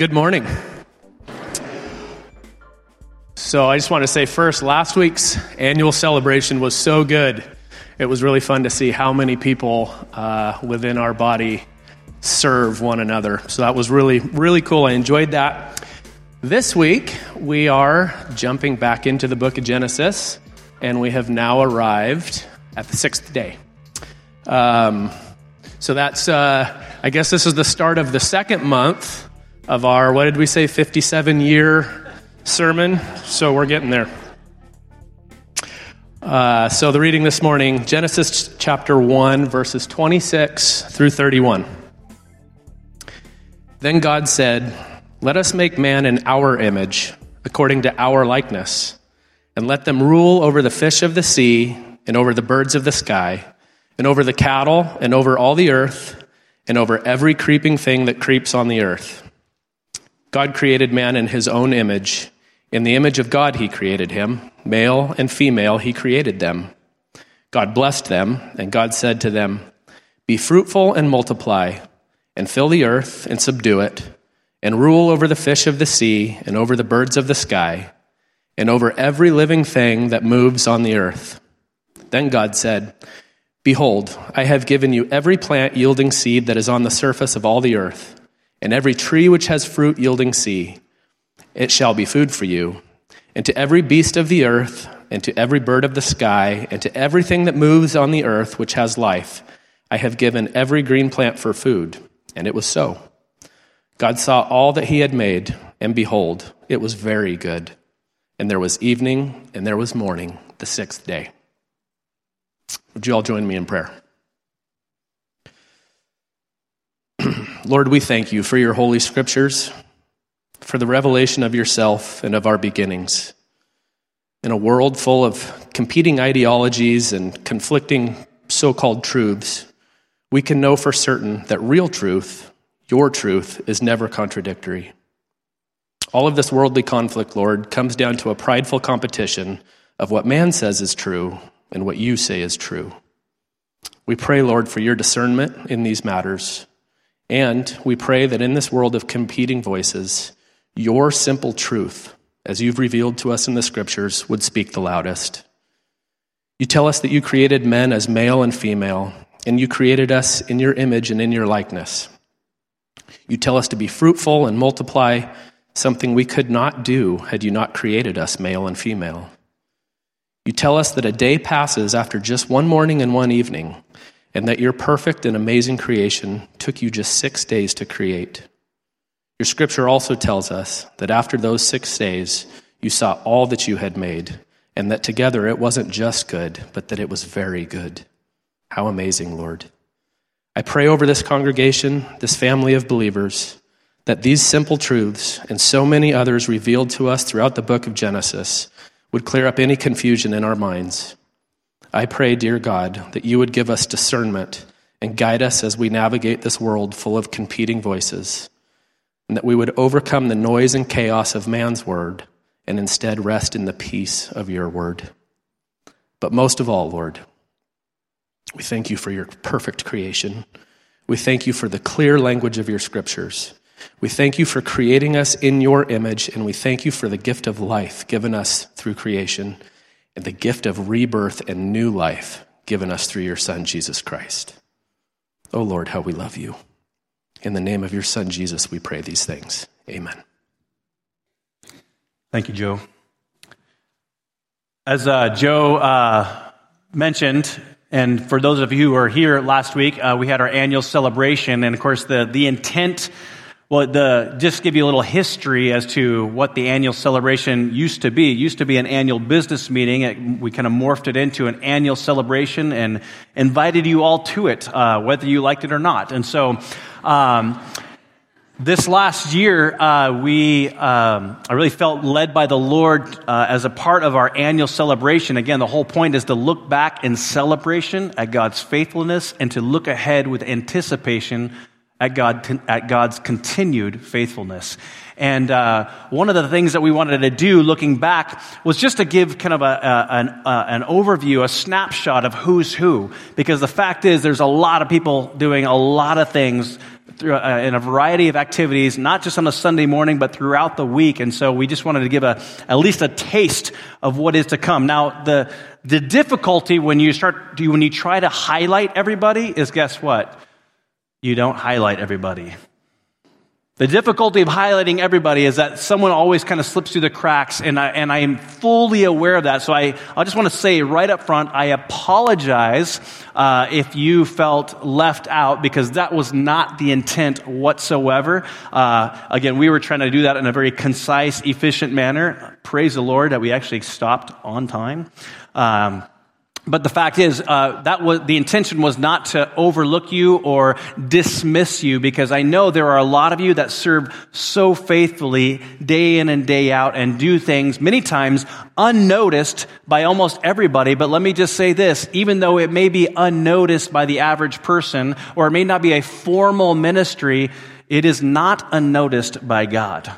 good morning. So, I just want to say first, last week's annual celebration was so good. It was really fun to see how many people uh, within our body serve one another. So, that was really, really cool. I enjoyed that. This week, we are jumping back into the book of Genesis, and we have now arrived at the sixth day. Um, so, that's, uh, I guess, this is the start of the second month of our, what did we say, 57 year sermon. So we're getting there. Uh, so the reading this morning Genesis chapter 1, verses 26 through 31. Then God said, Let us make man in our image, according to our likeness, and let them rule over the fish of the sea, and over the birds of the sky, and over the cattle, and over all the earth, and over every creeping thing that creeps on the earth. God created man in his own image. In the image of God, he created him. Male and female, he created them. God blessed them, and God said to them, Be fruitful and multiply, and fill the earth and subdue it, and rule over the fish of the sea, and over the birds of the sky, and over every living thing that moves on the earth. Then God said, Behold, I have given you every plant yielding seed that is on the surface of all the earth and every tree which has fruit yielding seed, it shall be food for you. And to every beast of the earth, and to every bird of the sky, and to everything that moves on the earth which has life, I have given every green plant for food. And it was so. God saw all that he had made, and behold, it was very good. And there was evening, and there was morning, the sixth day. Would you all join me in prayer? Lord, we thank you for your holy scriptures, for the revelation of yourself and of our beginnings. In a world full of competing ideologies and conflicting so called truths, we can know for certain that real truth, your truth, is never contradictory. All of this worldly conflict, Lord, comes down to a prideful competition of what man says is true and what you say is true. We pray, Lord, for your discernment in these matters and we pray that in this world of competing voices, your simple truth, as you've revealed to us in the scriptures, would speak the loudest. You tell us that you created men as male and female, and you created us in your image and in your likeness. You tell us to be fruitful and multiply, something we could not do had you not created us male and female. You tell us that a day passes after just one morning and one evening, and that your perfect and amazing creation took you just six days to create. Your scripture also tells us that after those six days, you saw all that you had made, and that together it wasn't just good, but that it was very good. How amazing, Lord. I pray over this congregation, this family of believers, that these simple truths and so many others revealed to us throughout the book of Genesis would clear up any confusion in our minds I pray, dear God, that you would give us discernment and guide us as we navigate this world full of competing voices, and that we would overcome the noise and chaos of man's word and instead rest in the peace of your word. But most of all, Lord, we thank you for your perfect creation. We thank you for the clear language of your scriptures. We thank you for creating us in your image, and we thank you for the gift of life given us through creation and the gift of rebirth and new life given us through your Son, Jesus Christ. Oh Lord, how we love you. In the name of your Son, Jesus, we pray these things. Amen. Thank you, Joe. As uh, Joe uh, mentioned, and for those of you who were here last week, uh, we had our annual celebration, and of course, the, the intent well, the, just give you a little history as to what the annual celebration used to be. It used to be an annual business meeting. It, we kind of morphed it into an annual celebration and invited you all to it, uh, whether you liked it or not. And so, um, this last year, uh, we um, I really felt led by the Lord uh, as a part of our annual celebration. Again, the whole point is to look back in celebration at God's faithfulness and to look ahead with anticipation at, God, at God's continued faithfulness. And uh, one of the things that we wanted to do looking back was just to give kind of a, a, an, uh, an overview, a snapshot of who's who. Because the fact is, there's a lot of people doing a lot of things through, uh, in a variety of activities, not just on a Sunday morning, but throughout the week. And so we just wanted to give a, at least a taste of what is to come. Now, the, the difficulty when you start, when you try to highlight everybody is guess what? You don't highlight everybody. The difficulty of highlighting everybody is that someone always kind of slips through the cracks, and I, and I am fully aware of that. So I, I just want to say right up front, I apologize uh, if you felt left out because that was not the intent whatsoever. Uh, again, we were trying to do that in a very concise, efficient manner. Praise the Lord that we actually stopped on time. Um, but the fact is, uh, that was the intention was not to overlook you or dismiss you, because I know there are a lot of you that serve so faithfully day in and day out and do things many times unnoticed by almost everybody. But let me just say this: even though it may be unnoticed by the average person, or it may not be a formal ministry, it is not unnoticed by God.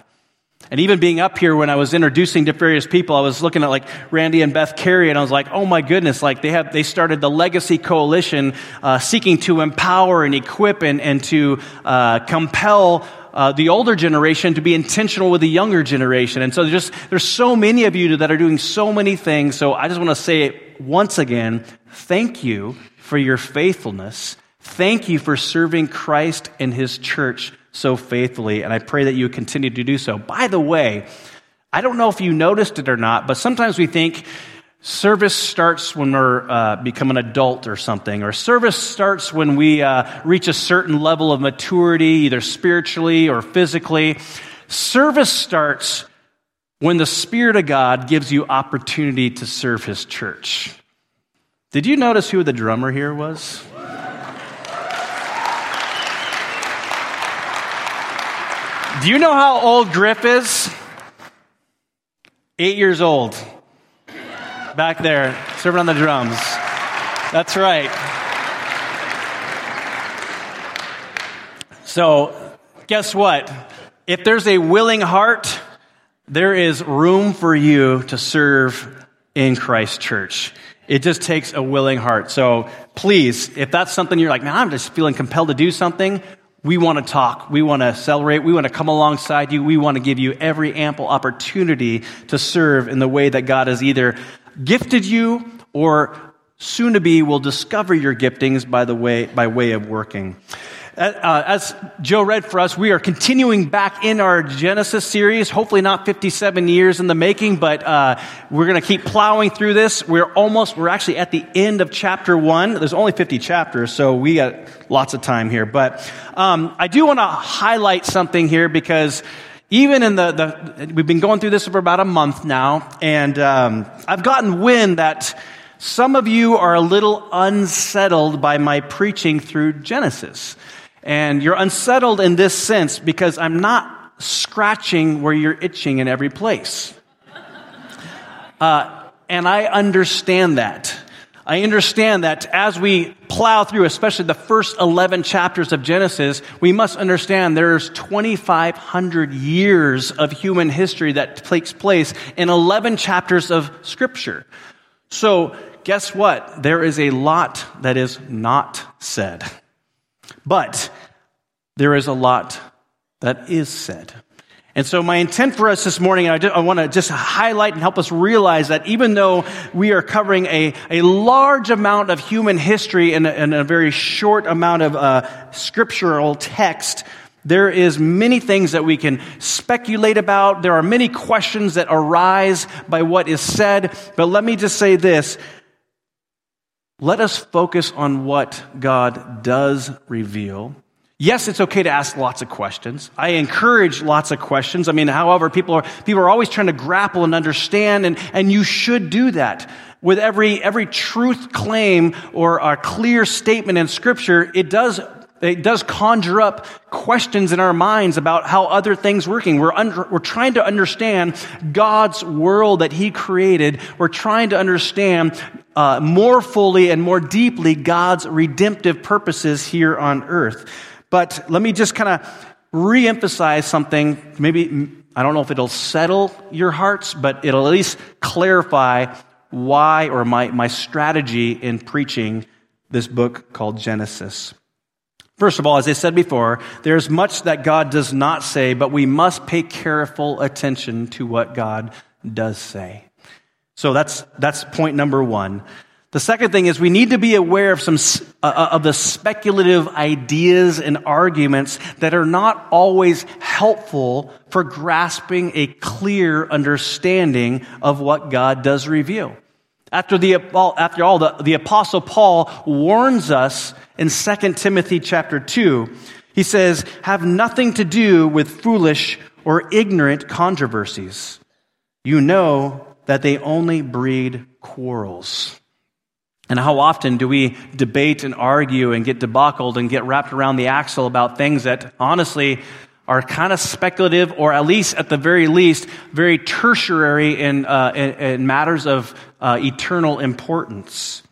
And even being up here when I was introducing to various people, I was looking at like Randy and Beth Carey, and I was like, oh my goodness, like they have, they started the Legacy Coalition, uh, seeking to empower and equip and, and to uh, compel uh, the older generation to be intentional with the younger generation. And so just, there's so many of you that are doing so many things. So I just want to say it once again, thank you for your faithfulness. Thank you for serving Christ and his church so faithfully, and I pray that you continue to do so. By the way, I don't know if you noticed it or not, but sometimes we think service starts when we're uh, become an adult or something, or service starts when we uh, reach a certain level of maturity, either spiritually or physically. Service starts when the Spirit of God gives you opportunity to serve His church. Did you notice who the drummer here was? Do you know how old Griff is? Eight years old. Back there, serving on the drums. That's right. So, guess what? If there's a willing heart, there is room for you to serve in Christ Church. It just takes a willing heart. So please, if that's something you're like, man, I'm just feeling compelled to do something, we want to talk. We want to celebrate. We want to come alongside you. We want to give you every ample opportunity to serve in the way that God has either gifted you or soon to be will discover your giftings by the way, by way of working. Uh, as Joe read for us, we are continuing back in our Genesis series. Hopefully, not 57 years in the making, but uh, we're going to keep plowing through this. We're almost, we're actually at the end of chapter one. There's only 50 chapters, so we got lots of time here. But um, I do want to highlight something here because even in the, the, we've been going through this for about a month now, and um, I've gotten wind that some of you are a little unsettled by my preaching through Genesis. And you're unsettled in this sense because I'm not scratching where you're itching in every place. Uh, and I understand that. I understand that as we plow through, especially the first 11 chapters of Genesis, we must understand there's 2,500 years of human history that takes place in 11 chapters of Scripture. So, guess what? There is a lot that is not said. But there is a lot that is said. And so, my intent for us this morning, I, I want to just highlight and help us realize that even though we are covering a, a large amount of human history in a, a very short amount of uh, scriptural text, there is many things that we can speculate about. There are many questions that arise by what is said. But let me just say this let us focus on what God does reveal. Yes, it's okay to ask lots of questions. I encourage lots of questions. I mean, however, people are, people are always trying to grapple and understand, and, and you should do that. With every, every truth claim or a clear statement in scripture, it does it does conjure up questions in our minds about how other things working. We're, under, we're trying to understand God's world that He created. We're trying to understand uh, more fully and more deeply God's redemptive purposes here on earth. But let me just kind of reemphasize something. Maybe, I don't know if it'll settle your hearts, but it'll at least clarify why or my, my strategy in preaching this book called Genesis. First of all, as I said before, there's much that God does not say, but we must pay careful attention to what God does say. So that's, that's point number one. The second thing is we need to be aware of some uh, uh, of the speculative ideas and arguments that are not always helpful for grasping a clear understanding of what God does reveal. After, the, after all, the, the apostle Paul warns us in 2 Timothy chapter 2. He says, have nothing to do with foolish or ignorant controversies. You know that they only breed quarrels. And how often do we debate and argue and get debacled and get wrapped around the axle about things that honestly are kind of speculative or at least at the very least very tertiary in, uh, in, in matters of uh, eternal importance.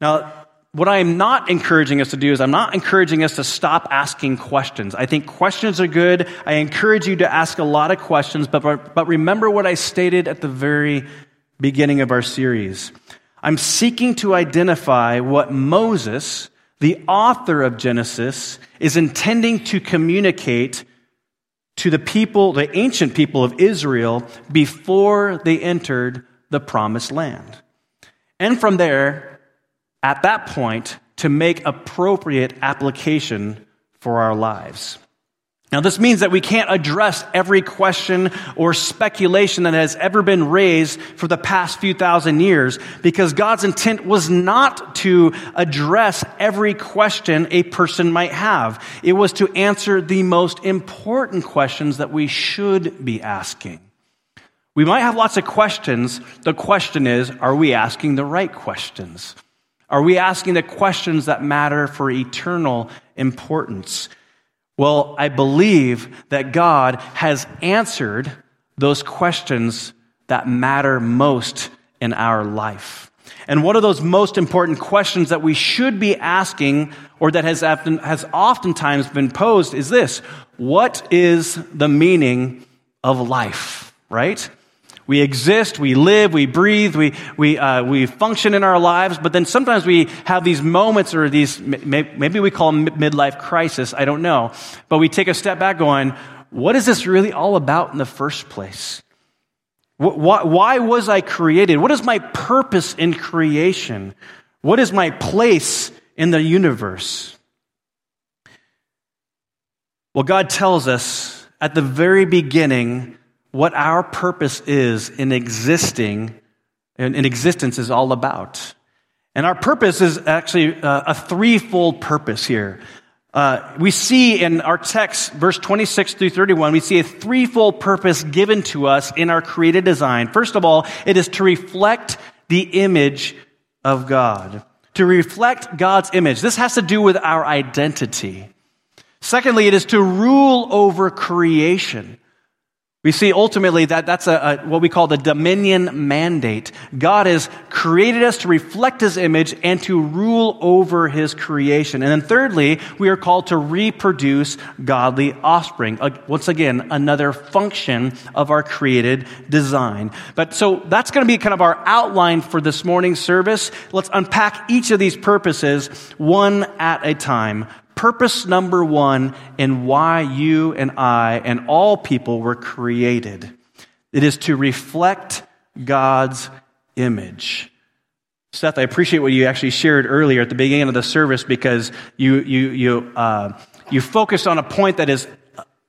Now, what I am not encouraging us to do is I'm not encouraging us to stop asking questions. I think questions are good. I encourage you to ask a lot of questions, but, but remember what I stated at the very beginning of our series. I'm seeking to identify what Moses, the author of Genesis, is intending to communicate to the people, the ancient people of Israel, before they entered the promised land. And from there, at that point, to make appropriate application for our lives. Now, this means that we can't address every question or speculation that has ever been raised for the past few thousand years because God's intent was not to address every question a person might have. It was to answer the most important questions that we should be asking. We might have lots of questions. The question is, are we asking the right questions? Are we asking the questions that matter for eternal importance? Well, I believe that God has answered those questions that matter most in our life. And what are those most important questions that we should be asking, or that has, often, has oftentimes been posed, is this What is the meaning of life? Right? We exist, we live, we breathe, we, we, uh, we function in our lives, but then sometimes we have these moments or these, maybe we call them midlife crisis, I don't know. But we take a step back going, what is this really all about in the first place? Why, why was I created? What is my purpose in creation? What is my place in the universe? Well, God tells us at the very beginning what our purpose is in existing, and in existence is all about. And our purpose is actually uh, a threefold purpose here. Uh, we see in our text, verse 26 through 31, we see a threefold purpose given to us in our created design. First of all, it is to reflect the image of God. To reflect God's image. This has to do with our identity. Secondly, it is to rule over creation. We see ultimately that that's a, a, what we call the dominion mandate. God has created us to reflect His image and to rule over His creation. And then thirdly, we are called to reproduce godly offspring. Once again, another function of our created design. But so that's going to be kind of our outline for this morning's service. Let's unpack each of these purposes one at a time purpose number one in why you and I and all people were created. It is to reflect God's image. Seth, I appreciate what you actually shared earlier at the beginning of the service because you, you, you, uh, you focused on a point that is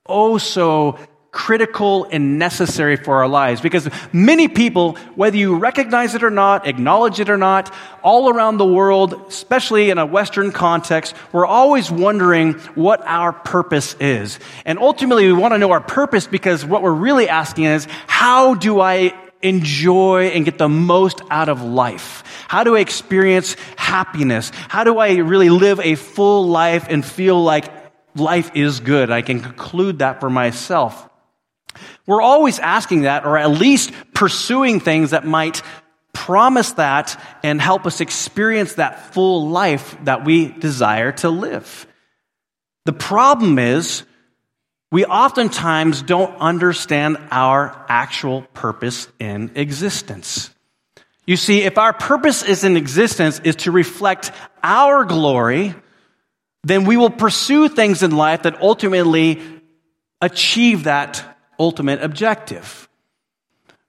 oh so critical and necessary for our lives because many people, whether you recognize it or not, acknowledge it or not, all around the world, especially in a Western context, we're always wondering what our purpose is. And ultimately, we want to know our purpose because what we're really asking is, how do I enjoy and get the most out of life? How do I experience happiness? How do I really live a full life and feel like life is good? I can conclude that for myself. We're always asking that, or at least pursuing things that might promise that and help us experience that full life that we desire to live. The problem is, we oftentimes don't understand our actual purpose in existence. You see, if our purpose is in existence is to reflect our glory, then we will pursue things in life that ultimately achieve that ultimate objective.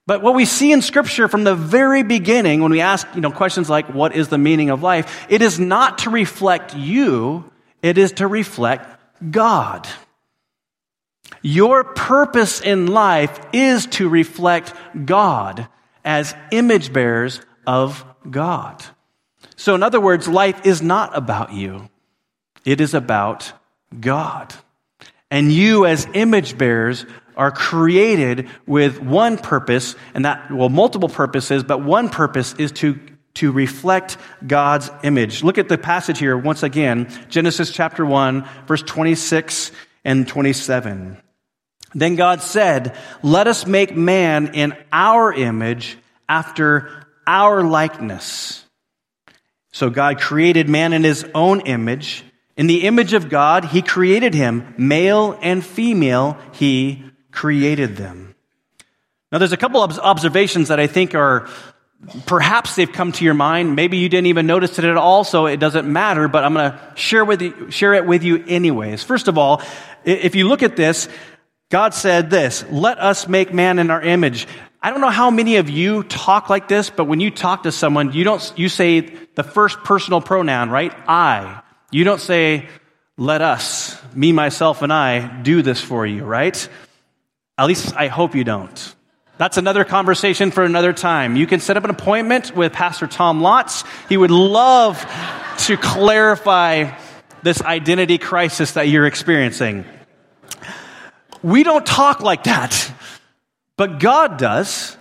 But what we see in scripture from the very beginning, when we ask, you know, questions like, what is the meaning of life? It is not to reflect you, it is to reflect God. Your purpose in life is to reflect God as image bearers of God. So, in other words, life is not about you, it is about God. And you, as image bearers, are created with one purpose, and that, well, multiple purposes, but one purpose is to, to reflect God's image. Look at the passage here once again Genesis chapter 1, verse 26 and 27. Then God said, Let us make man in our image after our likeness. So God created man in his own image. In the image of God, he created him. Male and female, he created them. Now, there's a couple of observations that I think are perhaps they've come to your mind. Maybe you didn't even notice it at all, so it doesn't matter, but I'm going to share, with share it with you anyways. First of all, if you look at this, God said this, let us make man in our image. I don't know how many of you talk like this, but when you talk to someone, you don't, you say the first personal pronoun, right? I. You don't say, let us, me, myself, and I do this for you, right? At least I hope you don't. That's another conversation for another time. You can set up an appointment with Pastor Tom Lotz. He would love to clarify this identity crisis that you're experiencing. We don't talk like that, but God does.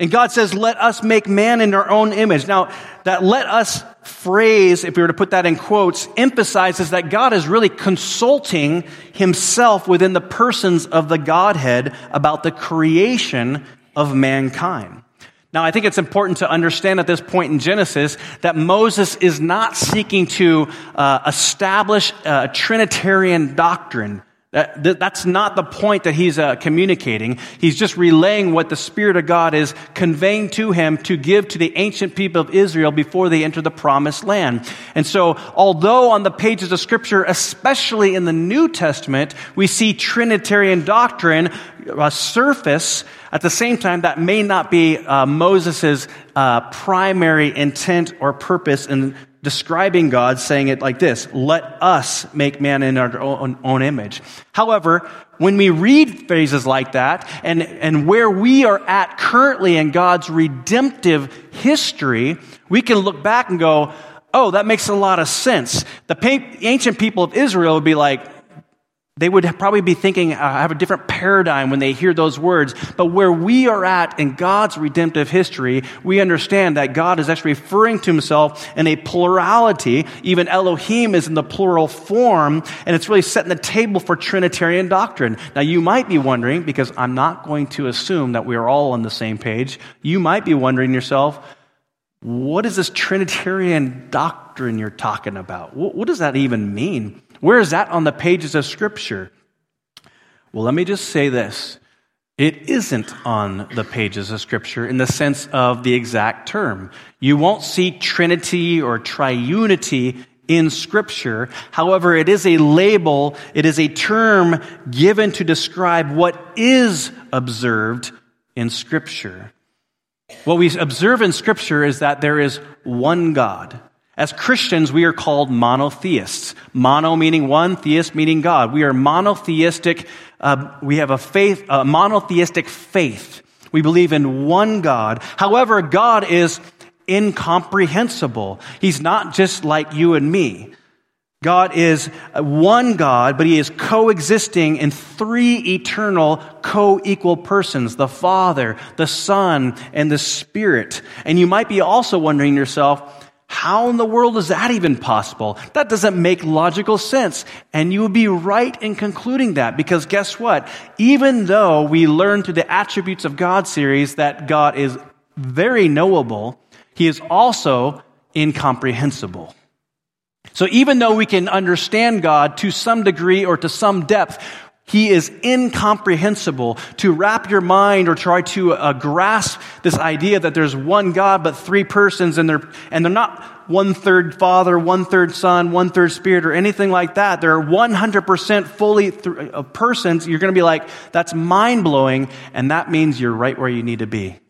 And God says, let us make man in our own image. Now, that let us phrase, if we were to put that in quotes, emphasizes that God is really consulting himself within the persons of the Godhead about the creation of mankind. Now, I think it's important to understand at this point in Genesis that Moses is not seeking to uh, establish a Trinitarian doctrine that, that's not the point that he's uh, communicating. He's just relaying what the Spirit of God is conveying to him to give to the ancient people of Israel before they enter the promised land. And so, although on the pages of Scripture, especially in the New Testament, we see Trinitarian doctrine uh, surface, at the same time, that may not be uh, Moses' uh, primary intent or purpose in describing God, saying it like this Let us make man in our own, own, image. However, when we read phrases like that, and, and where we are at currently in God's redemptive history, we can look back and go, Oh, that makes a lot of sense. The ancient people of Israel would be like, they would probably be thinking, uh, have a different paradigm when they hear those words. But where we are at in God's redemptive history, we understand that God is actually referring to himself in a plurality. Even Elohim is in the plural form, and it's really setting the table for Trinitarian doctrine. Now, you might be wondering, because I'm not going to assume that we are all on the same page, you might be wondering yourself, what is this Trinitarian doctrine you're talking about? What, does that even mean? Where is that on the pages of Scripture? Well, let me just say this. It isn't on the pages of Scripture in the sense of the exact term. You won't see Trinity or triunity in Scripture. However, it is a label, it is a term given to describe what is observed in Scripture. What we observe in Scripture is that there is one God. As Christians, we are called monotheists. Mono meaning one, theist meaning God. We are monotheistic. Uh, we have a faith, a monotheistic faith. We believe in one God. However, God is incomprehensible. He's not just like you and me. God is one God, but He is coexisting in three eternal, co-equal persons, the Father, the Son, and the Spirit. And you might be also wondering yourself, how in the world is that even possible? That doesn't make logical sense. And you would be right in concluding that because guess what? Even though we learn through the attributes of God series that God is very knowable, He is also incomprehensible. So even though we can understand God to some degree or to some depth, he is incomprehensible. To wrap your mind or try to uh, grasp this idea that there's one God but three persons and they're, and they're not one third Father, one third Son, one third Spirit, or anything like that. They're 100% fully th- uh, persons. You're going to be like, that's mind blowing, and that means you're right where you need to be.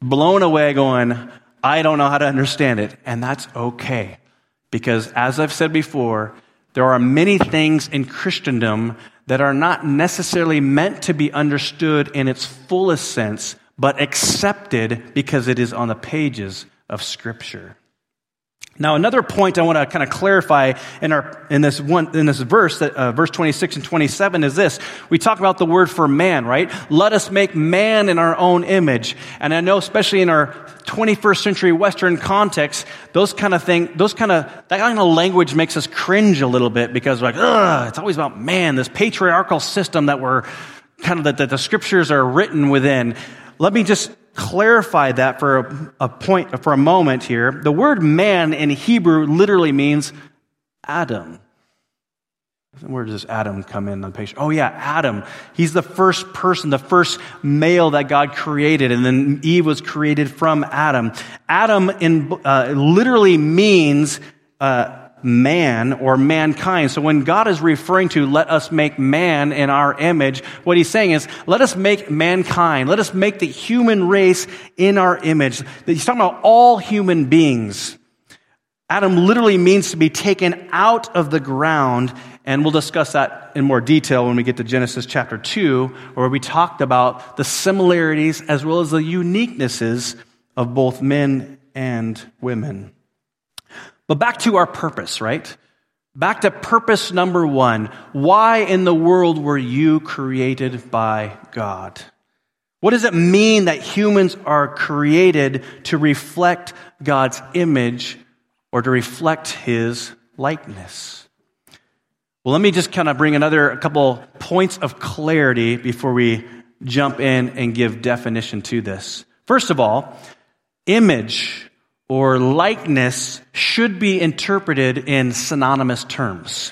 Blown away, going, I don't know how to understand it, and that's okay. Because as I've said before, there are many things in Christendom that are not necessarily meant to be understood in its fullest sense, but accepted because it is on the pages of Scripture. Now, another point I want to kind of clarify in, our, in, this, one, in this verse, that, uh, verse 26 and 27 is this. We talk about the word for man, right? Let us make man in our own image. And I know, especially in our 21st century Western context, those kind of thing, those kind of, that kind of language makes us cringe a little bit because we're like, ugh, it's always about man, this patriarchal system that we're kind of, that, that the scriptures are written within. Let me just clarify that for a, a point, for a moment here. The word man in Hebrew literally means Adam. Where does Adam come in on the page? Oh, yeah, Adam. He's the first person, the first male that God created, and then Eve was created from Adam. Adam in, uh, literally means uh, man or mankind. So when God is referring to let us make man in our image, what he's saying is let us make mankind. Let us make the human race in our image. He's talking about all human beings. Adam literally means to be taken out of the ground, and we'll discuss that in more detail when we get to Genesis chapter 2, where we talked about the similarities as well as the uniquenesses of both men and women. But back to our purpose, right? Back to purpose number one. Why in the world were you created by God? What does it mean that humans are created to reflect God's image or to reflect his likeness? Well, let me just kind of bring another a couple points of clarity before we jump in and give definition to this. First of all, image or likeness should be interpreted in synonymous terms.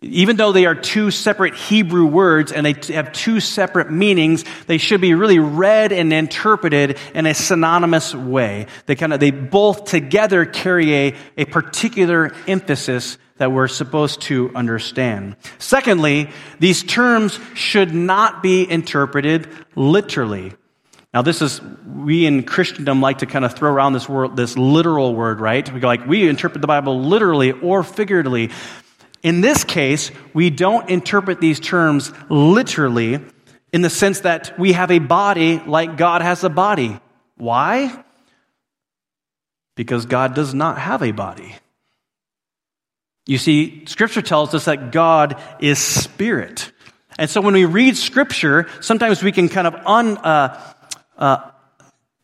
Even though they are two separate Hebrew words and they have two separate meanings, they should be really read and interpreted in a synonymous way. They kind of, they both together carry a, a particular emphasis that we're supposed to understand. Secondly, these terms should not be interpreted literally. Now, this is, we in Christendom like to kind of throw around this word, this literal word, right? We go like, we interpret the Bible literally or figuratively. In this case, we don't interpret these terms literally in the sense that we have a body like God has a body. Why? Because God does not have a body. You see, Scripture tells us that God is spirit. And so when we read Scripture, sometimes we can kind of un, uh, uh,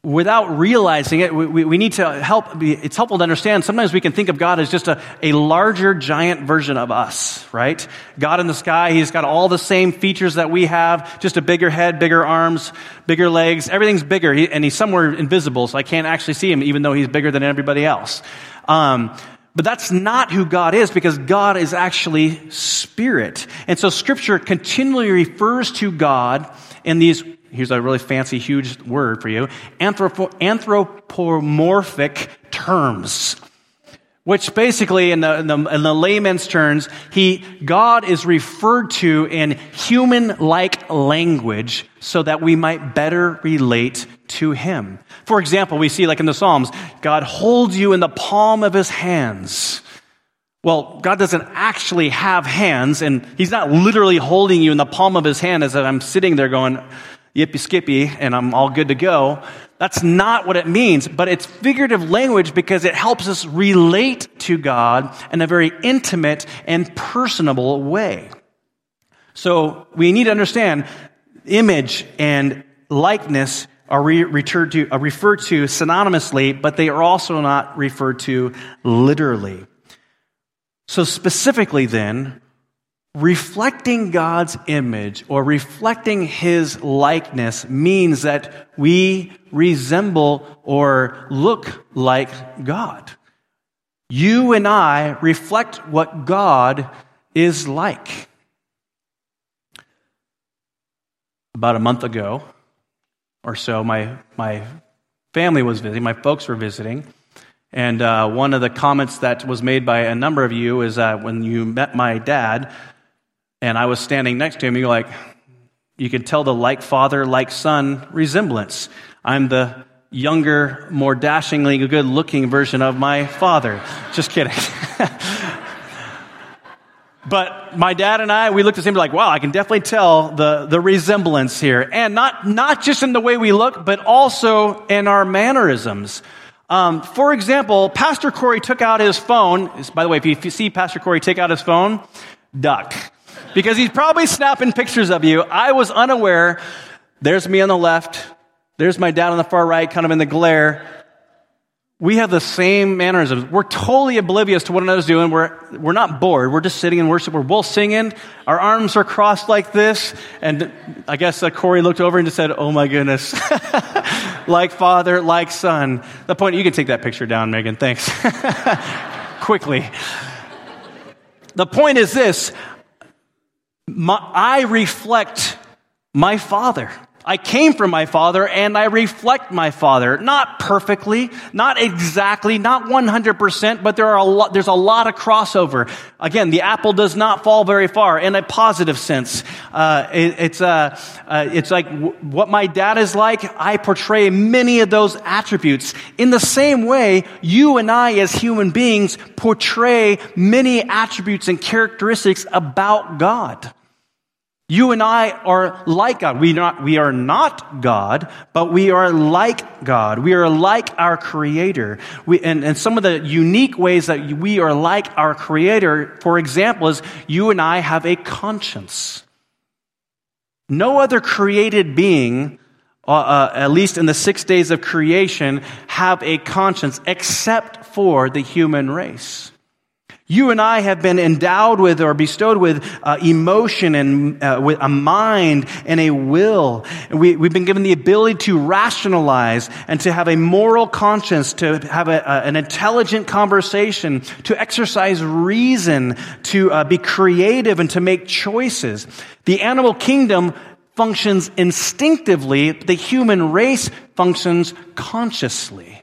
without realizing it, we, we, need to help. It's helpful to understand. Sometimes we can think of God as just a, a larger, giant version of us, right? God in the sky, He's got all the same features that we have, just a bigger head, bigger arms, bigger legs. Everything's bigger, he, and He's somewhere invisible, so I can't actually see Him, even though He's bigger than everybody else. Um, but that's not who God is because God is actually spirit. And so scripture continually refers to God in these here's a really fancy, huge word for you anthropo- anthropomorphic terms. Which basically, in the, in the, in the layman's terms, he, God is referred to in human like language so that we might better relate to him. For example, we see, like in the Psalms, God holds you in the palm of his hands. Well, God doesn't actually have hands, and He's not literally holding you in the palm of His hand as I'm sitting there going, yippee skippy and I'm all good to go. That's not what it means, but it's figurative language because it helps us relate to God in a very intimate and personable way. So we need to understand image and likeness are re- to, are referred to synonymously, but they are also not referred to literally. So specifically then, Reflecting God's image or reflecting His likeness means that we resemble or look like God. You and I reflect what God is like. About a month ago or so, my, my family was visiting, my folks were visiting, And uh, one of the comments that was made by a number of you is that when you met my dad and I was standing next to him, you're like, you can tell the like father, like son resemblance. I'm the younger, more dashingly good looking version of my father. Just kidding. but my dad and I, we looked at him like, wow, I can definitely tell the, the resemblance here. And not, not just in the way we look, but also in our mannerisms. Um, for example, Pastor Corey took out his phone. By the way, if you see Pastor Corey take out his phone, duck. Because he's probably snapping pictures of you. I was unaware. There's me on the left. There's my dad on the far right, kind of in the glare. We have the same mannerisms. We're totally oblivious to what another's doing. We're, we're not bored. We're just sitting in worship. We're both singing. Our arms are crossed like this. And I guess uh, Corey looked over and just said, Oh my goodness. like father, like son. The point, you can take that picture down, Megan. Thanks. Quickly. The point is this my, I reflect my father. I came from my father and I reflect my father. Not perfectly, not exactly, not 100%, but there are a lot, there's a lot of crossover. Again, the apple does not fall very far in a positive sense. Uh, it, it's, uh, uh, it's like w- what my dad is like. I portray many of those attributes. In the same way, you and I as human beings portray many attributes and characteristics about God. You and I are like God. We, not, we are not God, but we are like God. We are like our Creator. We, and, and some of the unique ways that we are like our Creator, for example, is you and I have a conscience. No other created being, uh, uh, at least in the six days of creation, have a conscience except for the human race. You and I have been endowed with or bestowed with uh, emotion and uh, with a mind and a will. We, have been given the ability to rationalize and to have a moral conscience, to have a, a, an intelligent conversation, to exercise reason, to uh, be creative and to make choices. The animal kingdom functions instinctively. The human race functions consciously.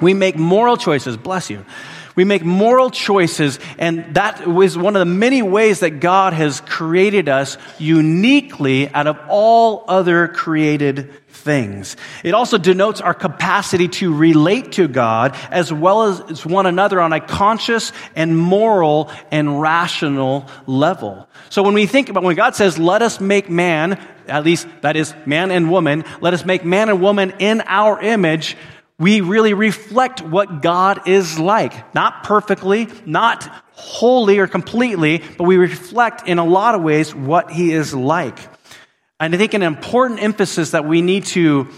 We make moral choices. Bless you. We make moral choices, and that is one of the many ways that God has created us uniquely out of all other created things. It also denotes our capacity to relate to God as well as one another on a conscious and moral and rational level. So when we think about when God says, let us make man, at least that is man and woman, let us make man and woman in our image, we really reflect what God is like. Not perfectly, not wholly or completely, but we reflect in a lot of ways what He is like. And I think an important emphasis that we need to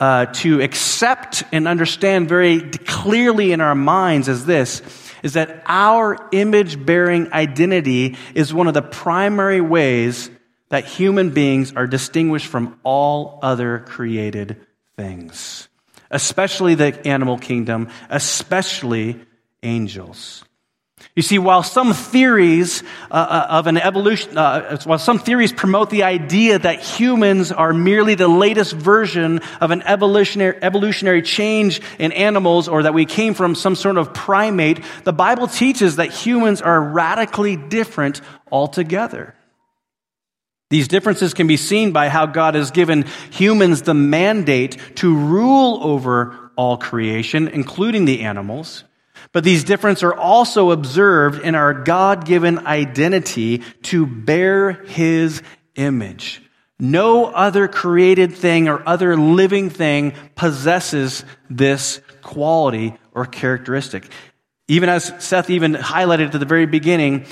uh, to accept and understand very clearly in our minds is this is that our image bearing identity is one of the primary ways that human beings are distinguished from all other created things especially the animal kingdom, especially angels. You see, while some theories uh, uh, of an evolution, uh, while some theories promote the idea that humans are merely the latest version of an evolutionary, evolutionary change in animals or that we came from some sort of primate, the Bible teaches that humans are radically different altogether. These differences can be seen by how God has given humans the mandate to rule over all creation, including the animals. But these differences are also observed in our God given identity to bear His image. No other created thing or other living thing possesses this quality or characteristic. Even as Seth even highlighted at the very beginning,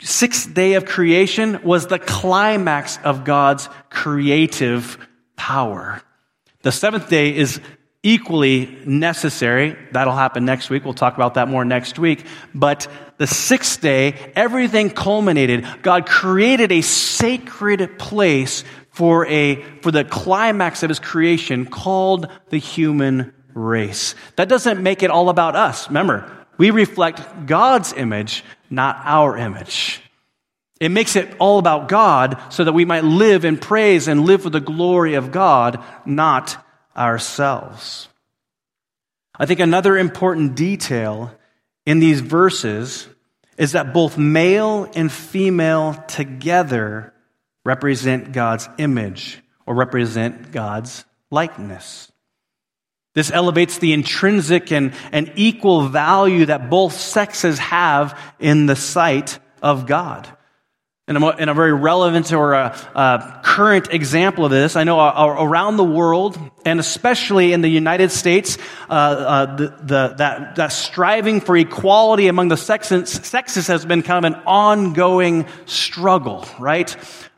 sixth day of creation was the climax of God's creative power. The seventh day is equally necessary. That'll happen next week. We'll talk about that more next week. But the sixth day, everything culminated. God created a sacred place for a, for the climax of his creation called the human race. That doesn't make it all about us. Remember, we reflect God's image, not our image. It makes it all about God so that we might live in praise and live for the glory of God, not ourselves. I think another important detail in these verses is that both male and female together represent God's image or represent God's likeness. This elevates the intrinsic and, and equal value that both sexes have in the sight of God. And a, and a very relevant or a, a, current example of this, I know around the world, and especially in the United States, uh, uh, the, the, that, that striving for equality among the sexes, sexes has been kind of an ongoing struggle, right?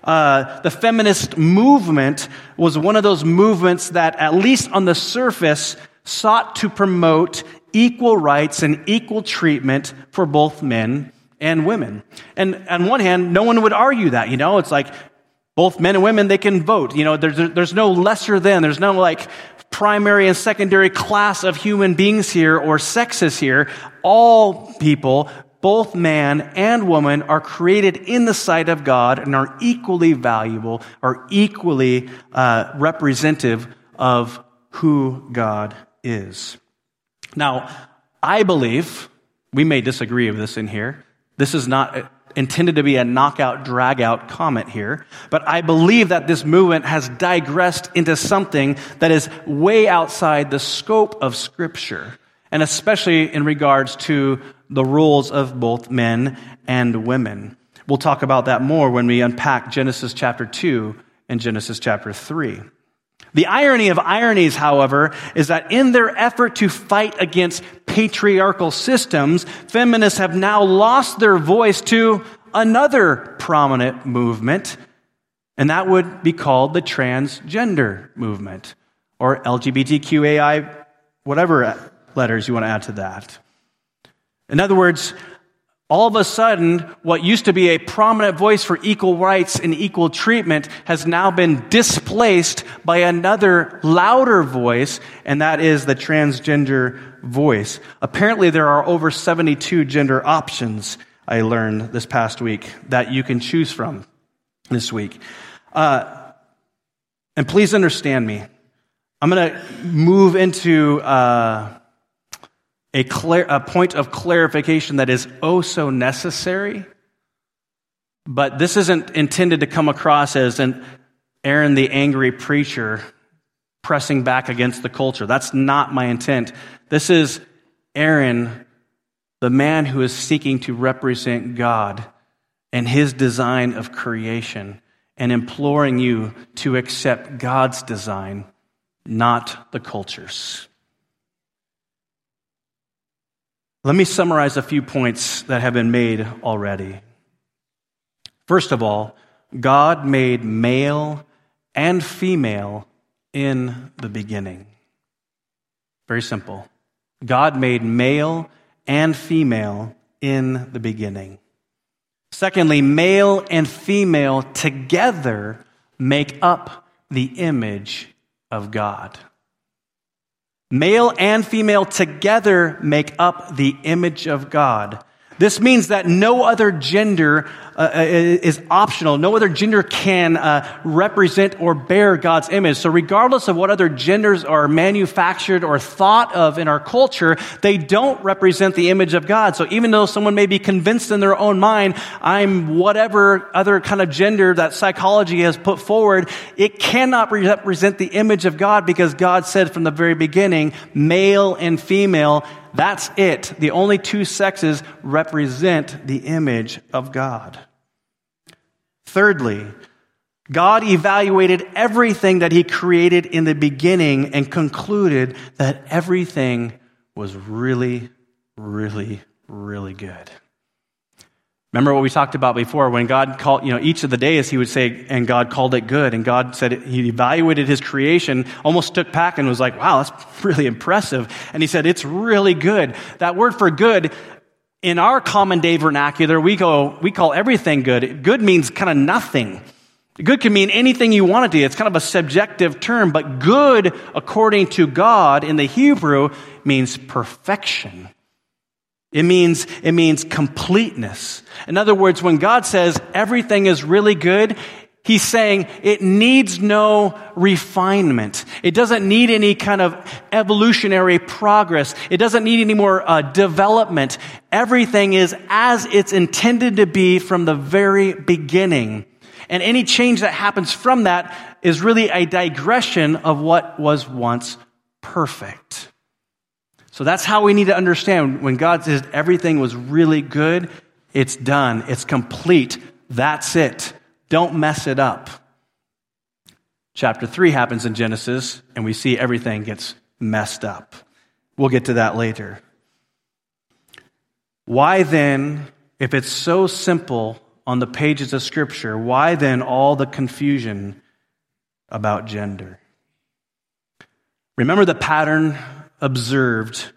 Uh, the feminist movement was one of those movements that, at least on the surface, sought to promote equal rights and equal treatment for both men and women. And on one hand, no one would argue that, you know, it's like both men and women, they can vote. You know, there's, there's no lesser than, there's no like primary and secondary class of human beings here or sexes here. All people, both man and woman, are created in the sight of God and are equally valuable, are equally uh, representative of who God is. Now, I believe, we may disagree with this in here, this is not intended to be a knockout, drag out comment here, but I believe that this movement has digressed into something that is way outside the scope of Scripture, and especially in regards to the roles of both men and women. We'll talk about that more when we unpack Genesis chapter 2 and Genesis chapter 3. The irony of ironies, however, is that in their effort to fight against patriarchal systems, feminists have now lost their voice to another prominent movement, and that would be called the transgender movement, or LGBTQAI, whatever letters you want to add to that. In other words, all of a sudden, what used to be a prominent voice for equal rights and equal treatment has now been displaced by another louder voice, and that is the transgender voice. Apparently, there are over 72 gender options, I learned this past week, that you can choose from this week. Uh, and please understand me. I'm going to move into. Uh, a, clar- a point of clarification that is oh so necessary. But this isn't intended to come across as an Aaron the angry preacher pressing back against the culture. That's not my intent. This is Aaron, the man who is seeking to represent God and his design of creation, and imploring you to accept God's design, not the culture's. Let me summarize a few points that have been made already. First of all, God made male and female in the beginning. Very simple. God made male and female in the beginning. Secondly, male and female together make up the image of God. Male and female together make up the image of God. This means that no other gender uh, uh, is optional. No other gender can uh, represent or bear God's image. So, regardless of what other genders are manufactured or thought of in our culture, they don't represent the image of God. So, even though someone may be convinced in their own mind, I'm whatever other kind of gender that psychology has put forward, it cannot represent the image of God because God said from the very beginning, male and female that's it. The only two sexes represent the image of God. Thirdly, God evaluated everything that He created in the beginning and concluded that everything was really, really, really good. Remember what we talked about before when God called, you know, each of the days he would say, and God called it good. And God said he evaluated his creation, almost took back and was like, wow, that's really impressive. And he said, it's really good. That word for good, in our common day vernacular, we go, we call everything good. Good means kind of nothing. Good can mean anything you want it to. It's kind of a subjective term, but good, according to God in the Hebrew, means perfection. It means, it means completeness. In other words, when God says everything is really good, He's saying it needs no refinement. It doesn't need any kind of evolutionary progress. It doesn't need any more uh, development. Everything is as it's intended to be from the very beginning. And any change that happens from that is really a digression of what was once perfect. So that's how we need to understand when God says everything was really good, it's done, it's complete, that's it. Don't mess it up. Chapter 3 happens in Genesis, and we see everything gets messed up. We'll get to that later. Why then, if it's so simple on the pages of Scripture, why then all the confusion about gender? Remember the pattern observed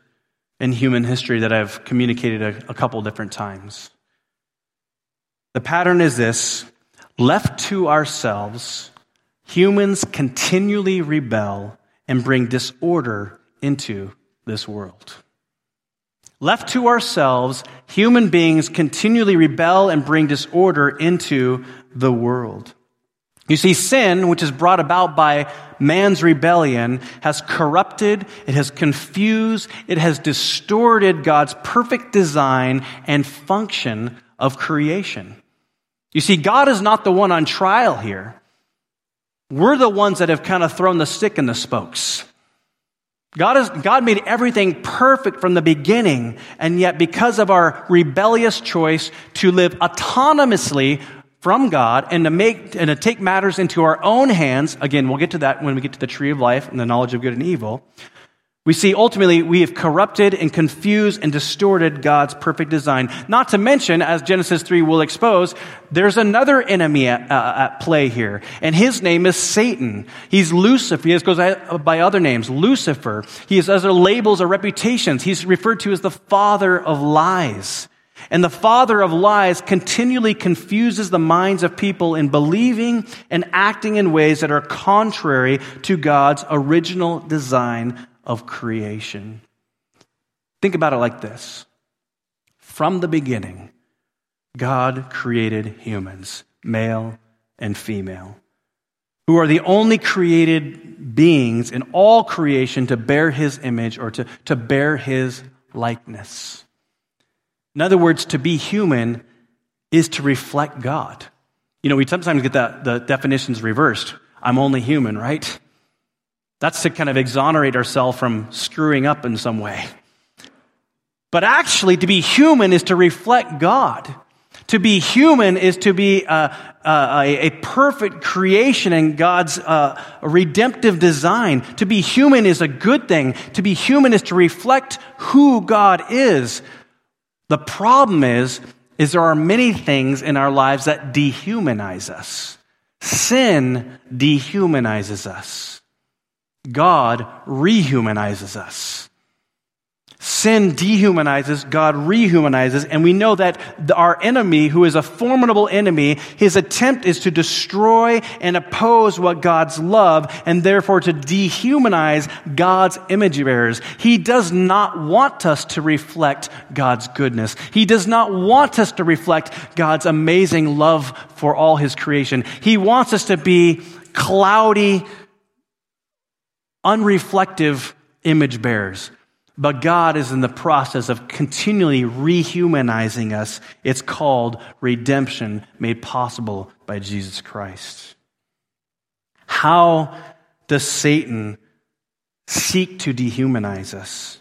in human history that I've communicated a, a couple different times. The pattern is this Left to ourselves, humans continually rebel and bring disorder into this world. Left to ourselves, human beings continually rebel and bring disorder into the world. You see, sin, which is brought about by man's rebellion, has corrupted, it has confused, it has distorted God's perfect design and function of creation. You see, God is not the one on trial here. We're the ones that have kind of thrown the stick in the spokes. God, is, God made everything perfect from the beginning, and yet because of our rebellious choice to live autonomously from God and to make and to take matters into our own hands, again, we'll get to that when we get to the tree of life and the knowledge of good and evil. We see ultimately we have corrupted and confused and distorted God's perfect design. Not to mention, as Genesis 3 will expose, there's another enemy at, uh, at play here. And his name is Satan. He's Lucifer. He goes by other names. Lucifer. He has other labels or reputations. He's referred to as the father of lies. And the father of lies continually confuses the minds of people in believing and acting in ways that are contrary to God's original design of creation. Think about it like this From the beginning, God created humans, male and female, who are the only created beings in all creation to bear his image or to, to bear his likeness. In other words, to be human is to reflect God. You know, we sometimes get that, the definitions reversed. I'm only human, right? That's to kind of exonerate ourselves from screwing up in some way. But actually, to be human is to reflect God. To be human is to be a, a, a perfect creation in God's uh, redemptive design. To be human is a good thing. To be human is to reflect who God is. The problem is, is there are many things in our lives that dehumanize us. Sin dehumanizes us. God rehumanizes us. Sin dehumanizes, God rehumanizes, and we know that our enemy, who is a formidable enemy, his attempt is to destroy and oppose what God's love, and therefore to dehumanize God's image bearers. He does not want us to reflect God's goodness. He does not want us to reflect God's amazing love for all his creation. He wants us to be cloudy, unreflective image bearers. But God is in the process of continually rehumanizing us. It's called redemption made possible by Jesus Christ. How does Satan seek to dehumanize us?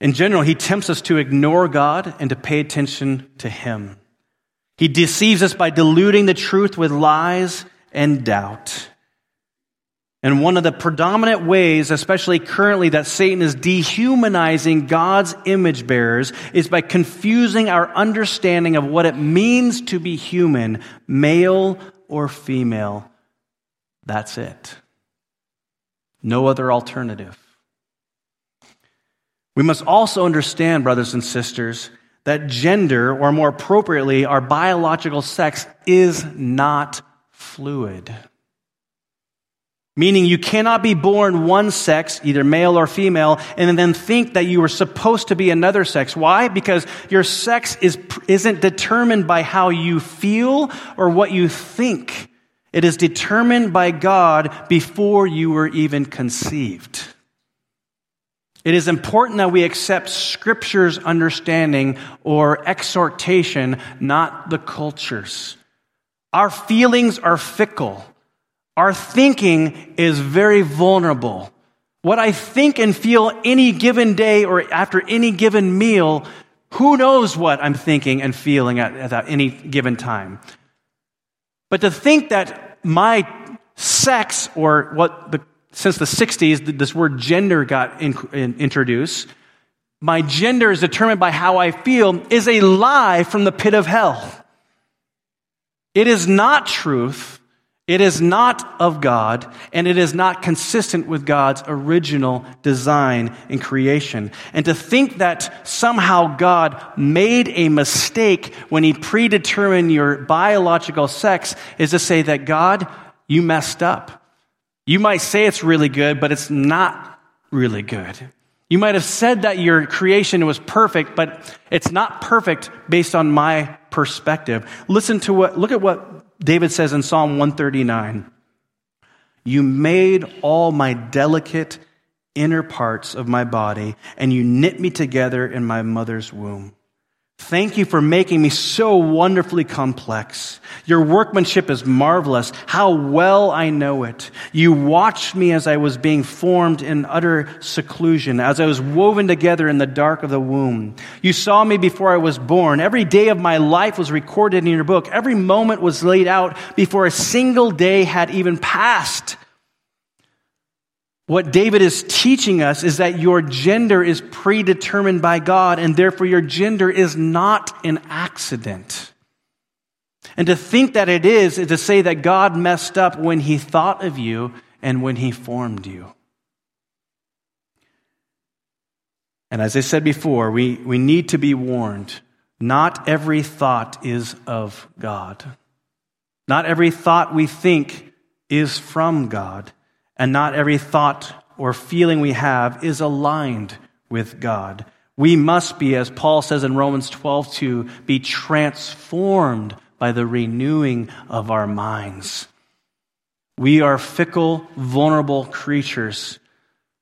In general, he tempts us to ignore God and to pay attention to him. He deceives us by diluting the truth with lies and doubt. And one of the predominant ways, especially currently, that Satan is dehumanizing God's image bearers is by confusing our understanding of what it means to be human, male or female. That's it. No other alternative. We must also understand, brothers and sisters, that gender, or more appropriately, our biological sex, is not fluid. Meaning you cannot be born one sex, either male or female, and then think that you were supposed to be another sex. Why? Because your sex is, isn't determined by how you feel or what you think. It is determined by God before you were even conceived. It is important that we accept Scripture's understanding or exhortation, not the culture's. Our feelings are fickle. Our thinking is very vulnerable. What I think and feel any given day or after any given meal, who knows what I'm thinking and feeling at, at any given time. But to think that my sex or what the, since the 60s, this word gender got in, in, introduced, my gender is determined by how I feel is a lie from the pit of hell. It is not truth. It is not of God, and it is not consistent with God's original design and creation. And to think that somehow God made a mistake when He predetermined your biological sex is to say that God, you messed up. You might say it's really good, but it's not really good. You might have said that your creation was perfect, but it's not perfect based on my perspective. Listen to what, look at what David says in Psalm 139. You made all my delicate inner parts of my body, and you knit me together in my mother's womb. Thank you for making me so wonderfully complex. Your workmanship is marvelous. How well I know it. You watched me as I was being formed in utter seclusion, as I was woven together in the dark of the womb. You saw me before I was born. Every day of my life was recorded in your book. Every moment was laid out before a single day had even passed. What David is teaching us is that your gender is predetermined by God, and therefore your gender is not an accident. And to think that it is, is to say that God messed up when he thought of you and when he formed you. And as I said before, we, we need to be warned. Not every thought is of God. Not every thought we think is from God and not every thought or feeling we have is aligned with God. We must be, as Paul says in Romans 12, to be transformed by the renewing of our minds. We are fickle, vulnerable creatures.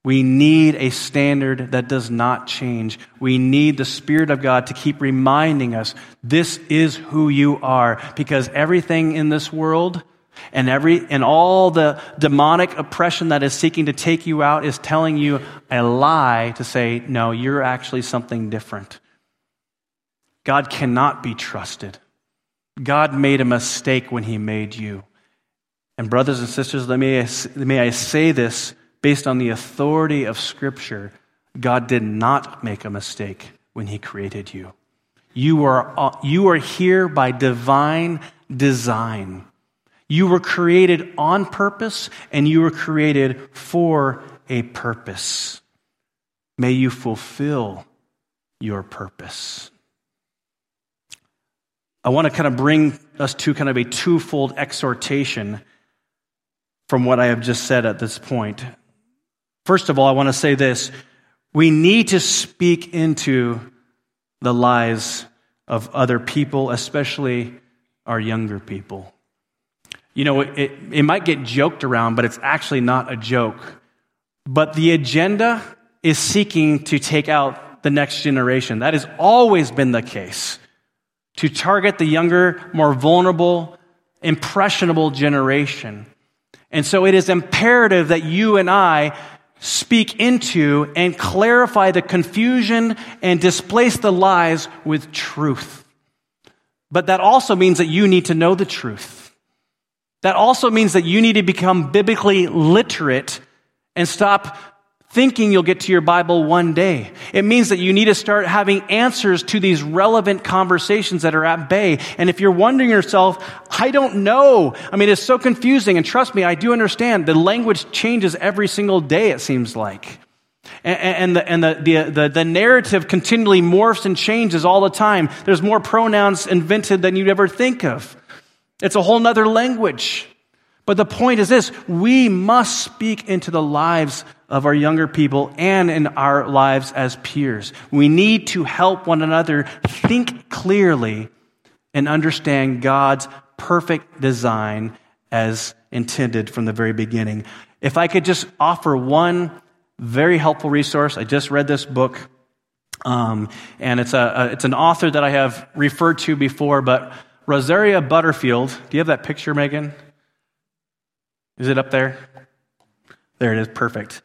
We need a standard that does not change. We need the Spirit of God to keep reminding us this is who you are because everything in this world and every and all the demonic oppression that is seeking to take you out is telling you a lie to say, no, you're actually something different. God cannot be trusted. God made a mistake when he made you. And brothers and sisters, let me, may I say this based on the authority of Scripture. God did not make a mistake when he created you. You are, you are here by divine design. You were created on purpose and you were created for a purpose. May you fulfill your purpose. I want to kind of bring us to kind of a twofold exhortation from what I have just said at this point. First of all, I want to say this. We need to speak into the lives of other people, especially our younger people. You know, it, it might get joked around, but it's actually not a joke. But the agenda is seeking to take out the next generation. That has always been the case. To target the younger, more vulnerable, impressionable generation. And so it is imperative that you and I speak into and clarify the confusion and displace the lies with truth. But that also means that you need to know the truth. That also means that you need to become biblically literate and stop thinking you'll get to your Bible one day. It means that you need to start having answers to these relevant conversations that are at bay. And if you're wondering yourself, I don't know. I mean, it's so confusing. And trust me, I do understand. The language changes every single day, it seems like. And, the, and the, the, the, the narrative continually morphs and changes all the time. There's more pronouns invented than you'd ever think of. It's a whole nother language. But the point is this we must speak into the lives of our younger people and in our lives as peers. We need to help one another think clearly and understand God's perfect design as intended from the very beginning. If I could just offer one very helpful resource, I just read this book. Um, and it's, a, a, it's an author that I have referred to before, but Rosaria Butterfield. Do you have that picture, Megan? Is it up there? There it is. Perfect.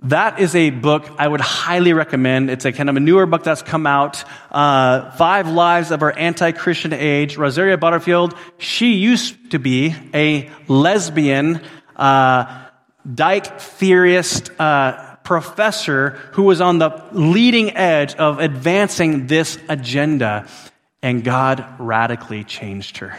That is a book I would highly recommend. It's a kind of a newer book that's come out. Uh, Five Lies of Our Anti-Christian Age. Rosaria Butterfield, she used to be a lesbian, uh, dyke theorist, uh, professor who was on the leading edge of advancing this agenda. And God radically changed her.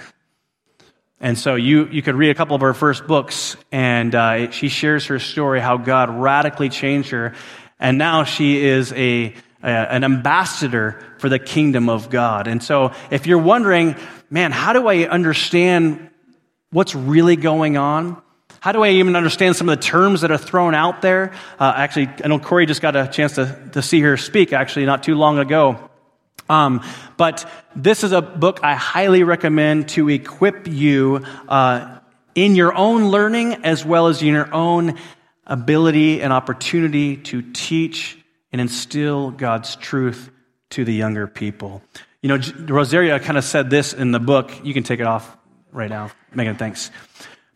And so you, you could read a couple of her first books, and uh, she shares her story, how God radically changed her. And now she is a, a, an ambassador for the kingdom of God. And so if you're wondering, man, how do I understand what's really going on? How do I even understand some of the terms that are thrown out there? Uh, actually, I know Corey just got a chance to, to see her speak, actually, not too long ago. Um, but this is a book I highly recommend to equip you uh, in your own learning as well as in your own ability and opportunity to teach and instill God's truth to the younger people. You know, Rosaria kind of said this in the book. You can take it off right now. Megan, thanks.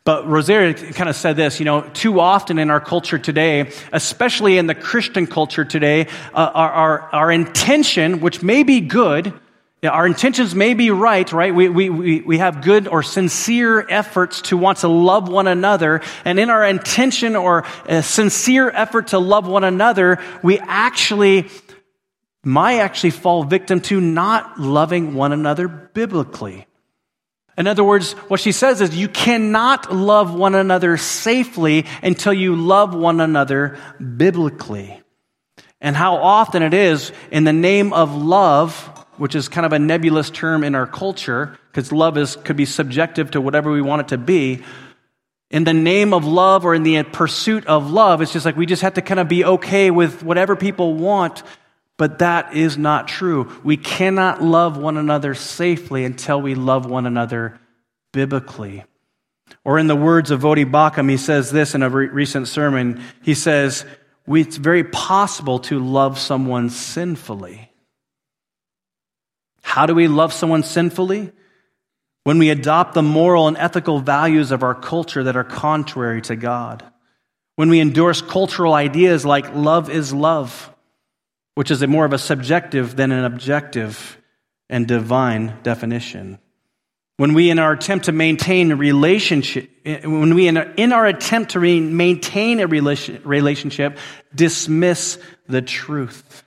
But Rosaria kind of said this, you know, too often in our culture today, especially in the Christian culture today, uh, our, our, our, intention, which may be good, our intentions may be right, right? We, we, we have good or sincere efforts to want to love one another. And in our intention or sincere effort to love one another, we actually might actually fall victim to not loving one another biblically. In other words, what she says is you cannot love one another safely until you love one another biblically. And how often it is in the name of love, which is kind of a nebulous term in our culture, because love is, could be subjective to whatever we want it to be. In the name of love or in the pursuit of love, it's just like we just have to kind of be okay with whatever people want but that is not true. We cannot love one another safely until we love one another biblically. Or in the words of Voddie Baucham, he says this in a re- recent sermon. He says, It's very possible to love someone sinfully. How do we love someone sinfully? When we adopt the moral and ethical values of our culture that are contrary to God. When we endorse cultural ideas like love is love which is a more of a subjective than an objective and divine definition. When we, in our attempt to maintain a relationship, when we, in our, in our attempt to re- maintain a relationship, dismiss the truth.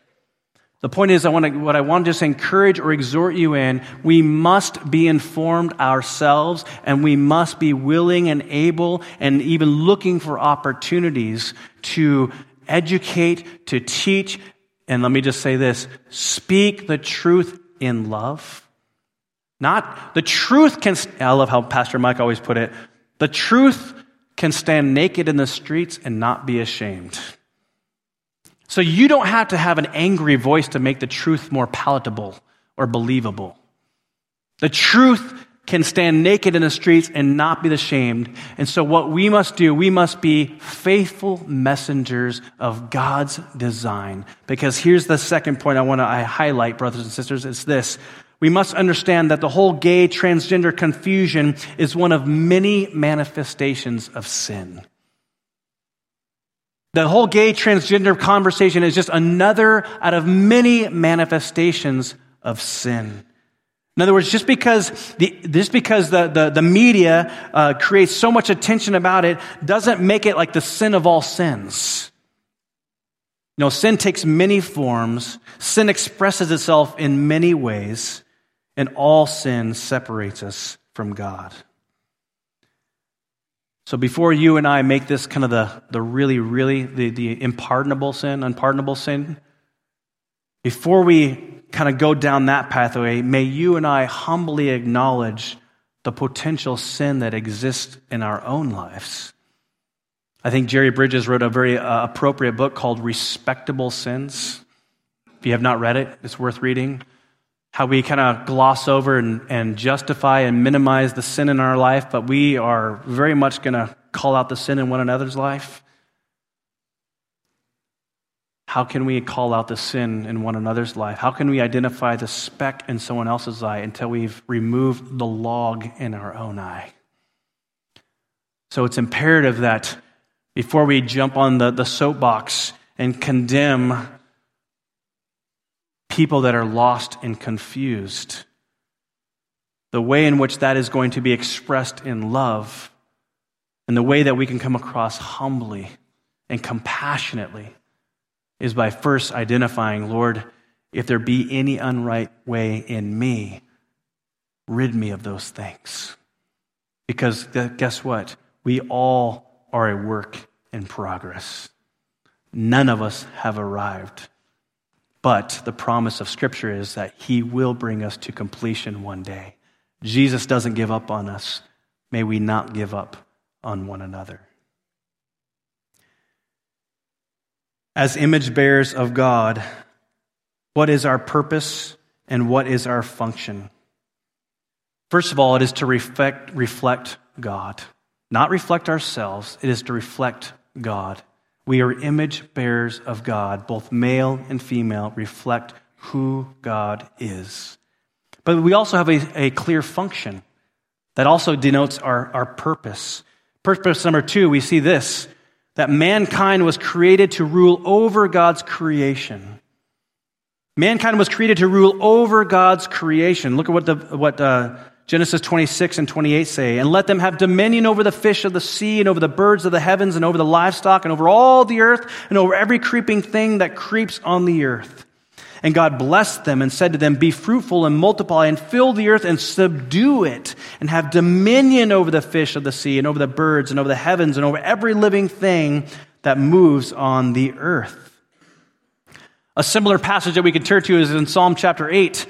The point is, I want to, what I want to just encourage or exhort you in, we must be informed ourselves and we must be willing and able and even looking for opportunities to educate, to teach, and let me just say this speak the truth in love. Not the truth can, I love how Pastor Mike always put it. The truth can stand naked in the streets and not be ashamed. So you don't have to have an angry voice to make the truth more palatable or believable. The truth can stand naked in the streets and not be ashamed. And so, what we must do, we must be faithful messengers of God's design. Because here's the second point I want to highlight, brothers and sisters it's this. We must understand that the whole gay transgender confusion is one of many manifestations of sin. The whole gay transgender conversation is just another out of many manifestations of sin. In other words, just because the, just because the, the, the media uh, creates so much attention about it doesn't make it like the sin of all sins. No, sin takes many forms. Sin expresses itself in many ways, and all sin separates us from God. So before you and I make this kind of the, the really, really, the, the unpardonable sin, unpardonable sin, before we kind of go down that pathway, may you and I humbly acknowledge the potential sin that exists in our own lives. I think Jerry Bridges wrote a very uh, appropriate book called Respectable Sins. If you have not read it, it's worth reading. how we kind of gloss over and, and justify and minimize the sin in our life, but we are very much going to call out the sin in one another's life. How can we call out the sin in one another's life? How can we identify the speck in someone else's eye until we've removed the log in our own eye? So it's imperative that before we jump on the, the soapbox and condemn people that are lost and confused. The way in which that is going to be expressed in love, and the way that we can come across humbly and compassionately, is by first identifying, Lord, if there be any unright way in me, rid me of those things. Because guess what? We all are a work in progress. None of us have arrived. But the promise of Scripture is that He will bring us to completion one day. Jesus doesn't give up on us. May we not give up on one another. As image bearers of God, what is our purpose and what is our function? First of all, it is to reflect, reflect God, not reflect ourselves, it is to reflect God. We are image bearers of God. Both male and female reflect who God is. But we also have a, a clear function that also denotes our, our purpose. Purpose number two, we see this that mankind was created to rule over God's creation. Mankind was created to rule over God's creation. Look at what, the, what uh, Genesis 26 and 28 say, and let them have dominion over the fish of the sea and over the birds of the heavens and over the livestock and over all the earth and over every creeping thing that creeps on the earth. And God blessed them and said to them, Be fruitful and multiply and fill the earth and subdue it and have dominion over the fish of the sea and over the birds and over the heavens and over every living thing that moves on the earth. A similar passage that we can turn to is in Psalm chapter 8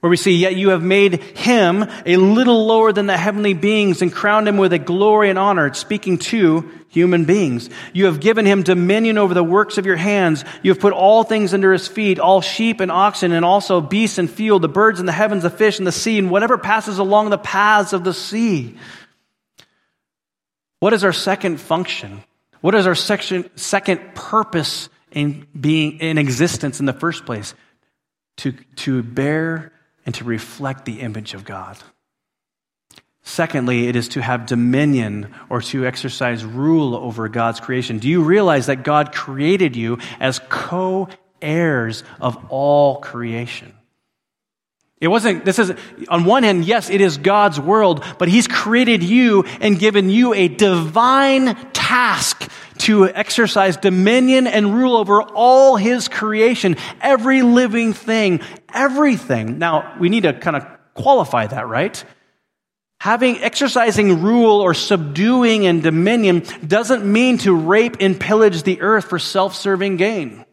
where we see, Yet you have made him a little lower than the heavenly beings and crowned him with a glory and honor. It's speaking to human beings. You have given him dominion over the works of your hands. You have put all things under his feet, all sheep and oxen, and also beasts and field, the birds in the heavens, the fish in the sea, and whatever passes along the paths of the sea. What is our second function? What is our section, second purpose in being in existence in the first place? To, to bear and to reflect the image of God. Secondly, it is to have dominion or to exercise rule over God's creation. Do you realize that God created you as co heirs of all creation? It wasn't, this is, on one hand, yes, it is God's world, but He's created you and given you a divine task to exercise dominion and rule over all His creation, every living thing, everything. Now, we need to kind of qualify that, right? Having, exercising rule or subduing and dominion doesn't mean to rape and pillage the earth for self-serving gain.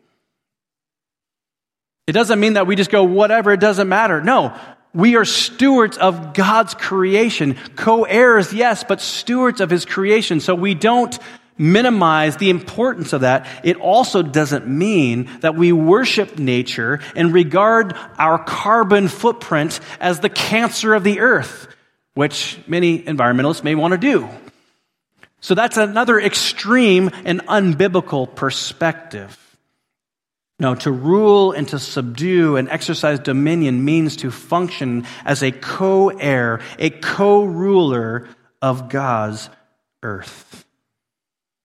It doesn't mean that we just go, whatever, it doesn't matter. No. We are stewards of God's creation. Co-heirs, yes, but stewards of His creation. So we don't minimize the importance of that, it also doesn't mean that we worship nature and regard our carbon footprint as the cancer of the earth, which many environmentalists may want to do. So that's another extreme and unbiblical perspective. No, to rule and to subdue and exercise dominion means to function as a co heir, a co ruler of God's earth.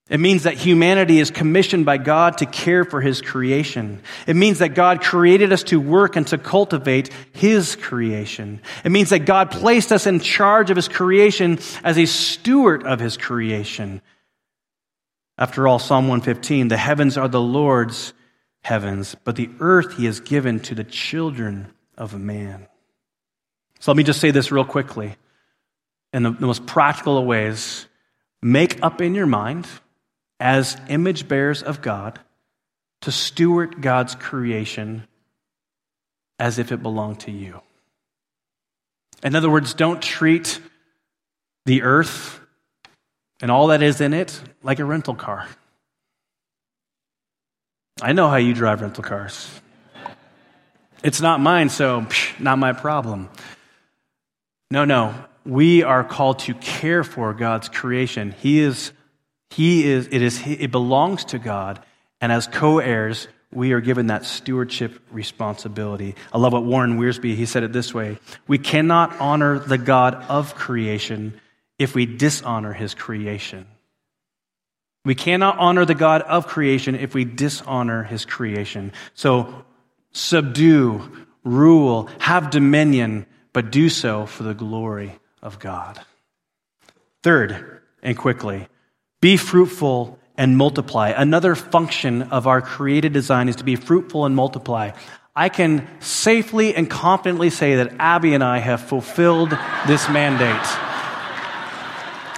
It means that humanity is commissioned by God to care for His creation. It means that God created us to work and to cultivate His creation. It means that God placed us in charge of His creation as a steward of His creation. After all, Psalm 115, the heavens are the Lord's heavens, but the earth He has given to the children of man. So let me just say this real quickly in the, the most practical of ways. Make up in your mind as image bearers of God to steward God's creation as if it belonged to you. In other words, don't treat the earth and all that is in it like a rental car. I know how you drive rental cars. It's not mine, so psh, not my problem. No, no. We are called to care for God's creation. He is, he is, it is, it belongs to God. And as co-heirs, we are given that stewardship responsibility. I love what Warren Wiersbe, he said it this way. We cannot honor the God of creation if we dishonor his creation. We cannot honor the God of creation if we dishonor his creation. So subdue, rule, have dominion, but do so for the glory of God. Third, and quickly, be fruitful and multiply. Another function of our created design is to be fruitful and multiply. I can safely and confidently say that Abby and I have fulfilled this mandate.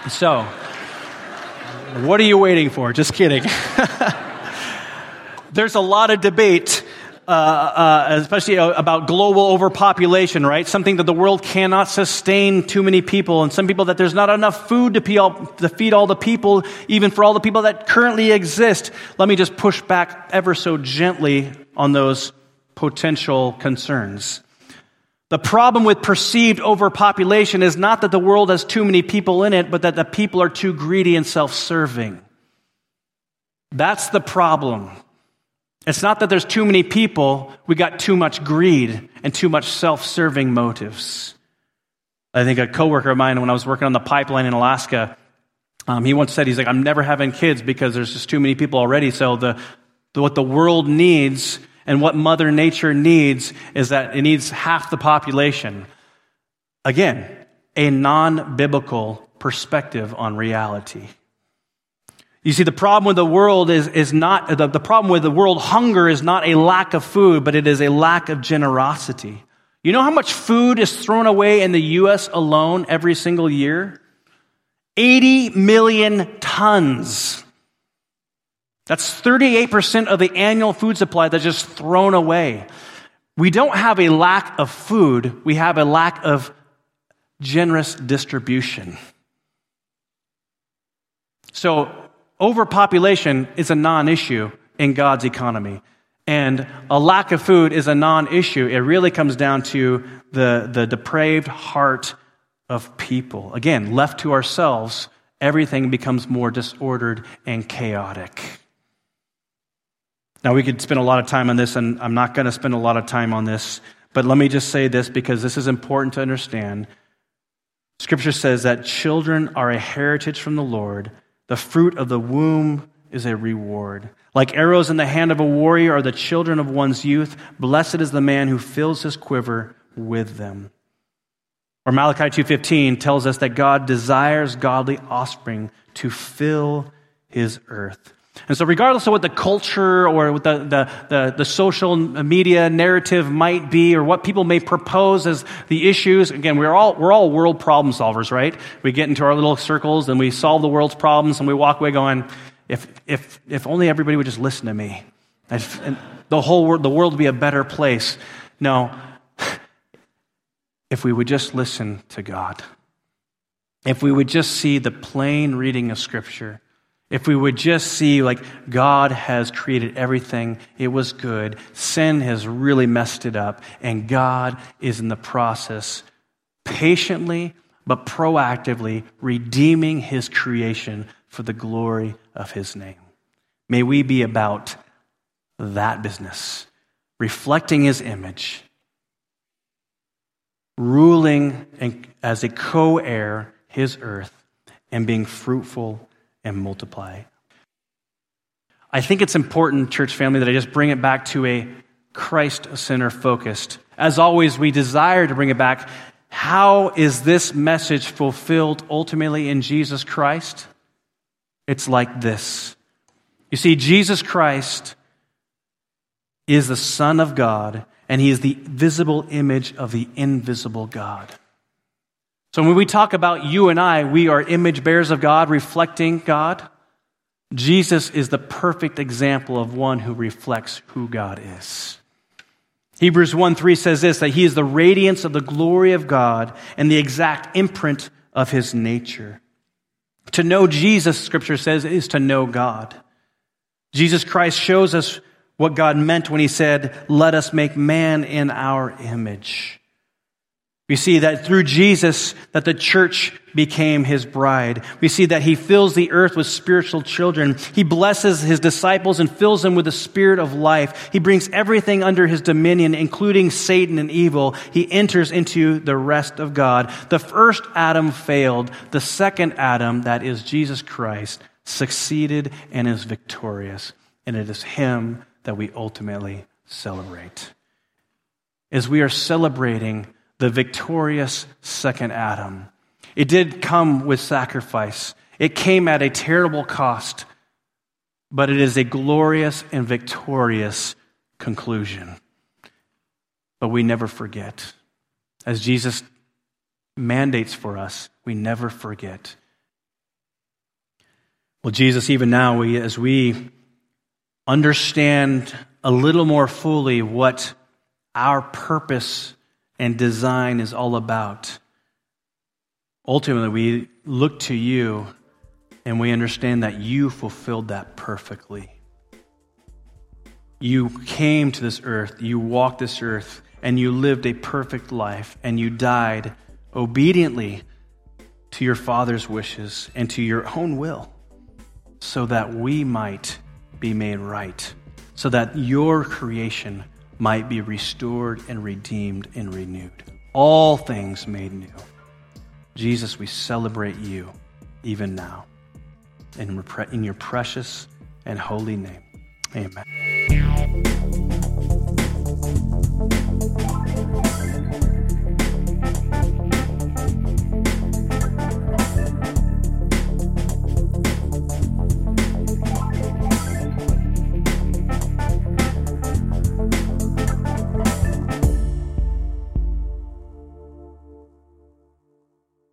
So, what are you waiting for? Just kidding. There's a lot of debate, uh, uh, especially about global overpopulation, right? Something that the world cannot sustain too many people, and some people that there's not enough food to, all, to feed all the people, even for all the people that currently exist. Let me just push back ever so gently on those potential concerns. The problem with perceived overpopulation is not that the world has too many people in it, but that the people are too greedy and self serving. That's the problem. It's not that there's too many people, we got too much greed and too much self serving motives. I think a coworker of mine, when I was working on the pipeline in Alaska, um, he once said, he's like, I'm never having kids because there's just too many people already. So the, the what the world needs and what Mother Nature needs is that it needs half the population. Again, a non biblical perspective on reality. You see, the problem with the world is, is not, the, the problem with the world hunger is not a lack of food, but it is a lack of generosity. You know how much food is thrown away in the U.S. alone every single year? 80 million tons. That's 38% of the annual food supply that's just thrown away. We don't have a lack of food, we have a lack of generous distribution. So, overpopulation is a non issue in God's economy. And a lack of food is a non issue. It really comes down to the, the depraved heart of people. Again, left to ourselves, everything becomes more disordered and chaotic. Now, we could spend a lot of time on this, and I'm not going to spend a lot of time on this, but let me just say this because this is important to understand. Scripture says that children are a heritage from the Lord, the fruit of the womb is a reward. Like arrows in the hand of a warrior are the children of one's youth. Blessed is the man who fills his quiver with them. Or Malachi 2:15 tells us that God desires godly offspring to fill his earth. And so, regardless of what the culture or what the, the, the, the, social media narrative might be, or what people may propose as the issues, again, we're all, we're all world problem solvers, right? We get into our little circles and we solve the world's problems and we walk away going, if, if, if only everybody would just listen to me, and the whole world, the world would be a better place. No, if we would just listen to God, if we would just see the plain reading of Scripture, if we would just see, like, God has created everything, it was good, sin has really messed it up, and God is in the process, patiently but proactively, redeeming his creation for the glory of his name. May we be about that business, reflecting his image, ruling as a co heir his earth, and being fruitful and multiply. I think it's important, church family, that I just bring it back to a Christ center focused. As always, we desire to bring it back. How is this message fulfilled ultimately in Jesus Christ? It's like this. You see, Jesus Christ is the Son of God, and He is the visible image of the invisible God. So when we talk about you and I, we are image bearers of God, reflecting God. Jesus is the perfect example of one who reflects who God is. Hebrews 1 3 says this that he is the radiance of the glory of God and the exact imprint of his nature. To know Jesus, scripture says, is to know God. Jesus Christ shows us what God meant when he said, Let us make man in our image. We see that through Jesus that the church became his bride. We see that he fills the earth with spiritual children. He blesses his disciples and fills them with the spirit of life. He brings everything under his dominion, including Satan and evil. He enters into the rest of God. The first Adam failed. The second Adam, that is Jesus Christ, succeeded and is victorious. And it is him that we ultimately celebrate. As we are celebrating the victorious second Adam. It did come with sacrifice, it came at a terrible cost, but it is a glorious and victorious conclusion. But we never forget. As Jesus mandates for us, we never forget. Well, Jesus, even now, we, as we understand a little more fully what our purpose and design is all about. Ultimately, we look to you and we understand that you fulfilled that perfectly. You came to this earth, you walked this earth, and you lived a perfect life, and you died obediently to your Father's wishes and to your own will, so that we might be made right, so that your creation might be restored and redeemed and renewed. All things made new. Jesus, we celebrate you even now. In your precious and holy name. Amen.